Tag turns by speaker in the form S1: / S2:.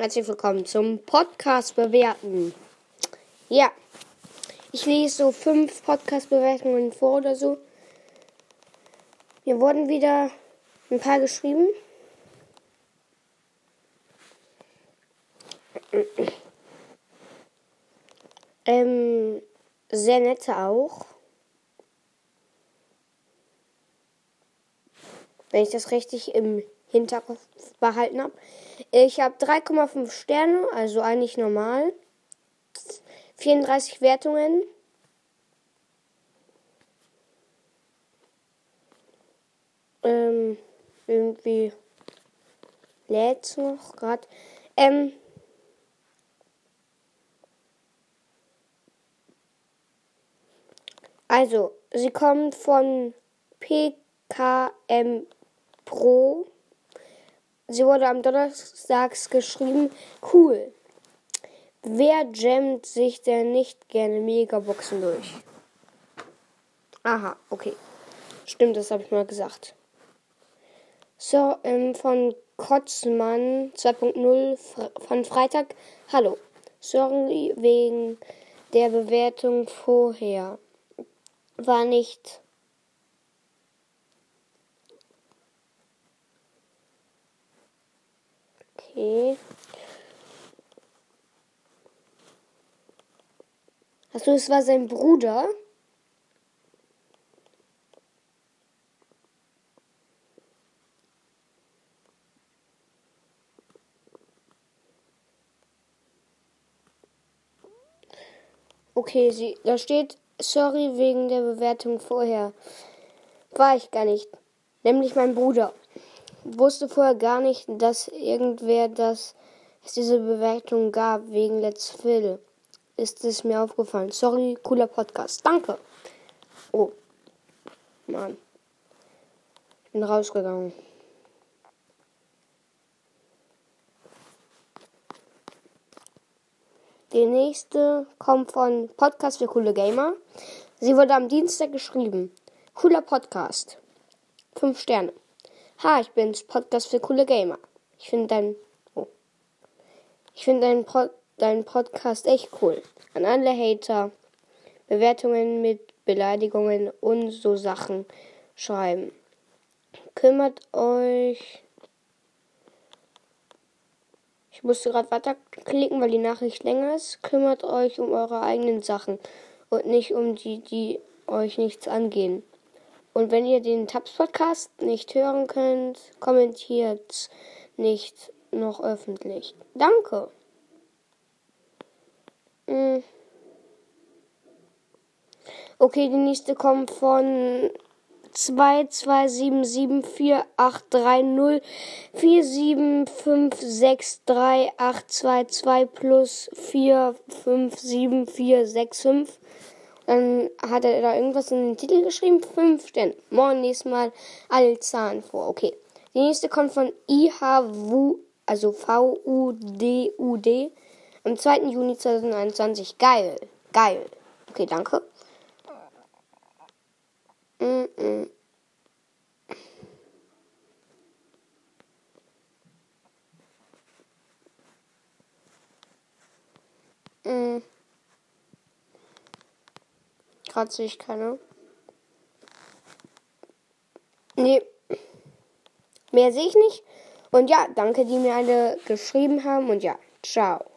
S1: Herzlich willkommen zum Podcast bewerten. Ja, ich lese so fünf Podcast-Bewertungen vor oder so. Mir wurden wieder ein paar geschrieben. Ähm, sehr nette auch. Wenn ich das richtig im Hinterkopf behalten habe. Ich habe 3,5 Sterne, also eigentlich normal. 34 Wertungen. Ähm, irgendwie lädt noch gerade. Ähm, also, sie kommt von PKM Pro. Sie wurde am Donnerstag geschrieben. Cool. Wer jammt sich denn nicht gerne Megaboxen durch? Aha, okay. Stimmt, das habe ich mal gesagt. So, ähm, von Kotzmann 2.0 von Freitag. Hallo. Sorry wegen der Bewertung vorher. War nicht Okay. Achso, es war sein Bruder. Okay, sie, da steht, sorry wegen der Bewertung vorher. War ich gar nicht. Nämlich mein Bruder wusste vorher gar nicht, dass irgendwer das, es diese Bewertung gab wegen Let's Phil. Ist es mir aufgefallen. Sorry, cooler Podcast. Danke. Oh. Mann. Ich bin rausgegangen. Die nächste kommt von Podcast für coole Gamer. Sie wurde am Dienstag geschrieben. Cooler Podcast. Fünf Sterne. Ha, ich bin's, Podcast für coole Gamer. Ich finde dein, oh. Ich finde deinen Pod, dein Podcast echt cool. An alle Hater, Bewertungen mit Beleidigungen und so Sachen schreiben. Kümmert euch. Ich musste gerade weiterklicken, weil die Nachricht länger ist. Kümmert euch um eure eigenen Sachen und nicht um die, die euch nichts angehen. Und wenn ihr den Tabs Podcast nicht hören könnt, kommentiert nicht noch öffentlich. Danke. Hm. Okay, die nächste kommt von 227438047563822 plus 457465. Dann hat er da irgendwas in den Titel geschrieben. Fünf Sterne. Morgen nächstes Mal alle Zahlen vor. Okay. Die nächste kommt von IHW, also V-U-D-U-D, am 2. Juni 2021. Geil. Geil. Okay, danke. Mm -mm. Mm. Gerade sehe ich keine. Nee. Mehr sehe ich nicht. Und ja, danke, die mir alle geschrieben haben. Und ja, ciao.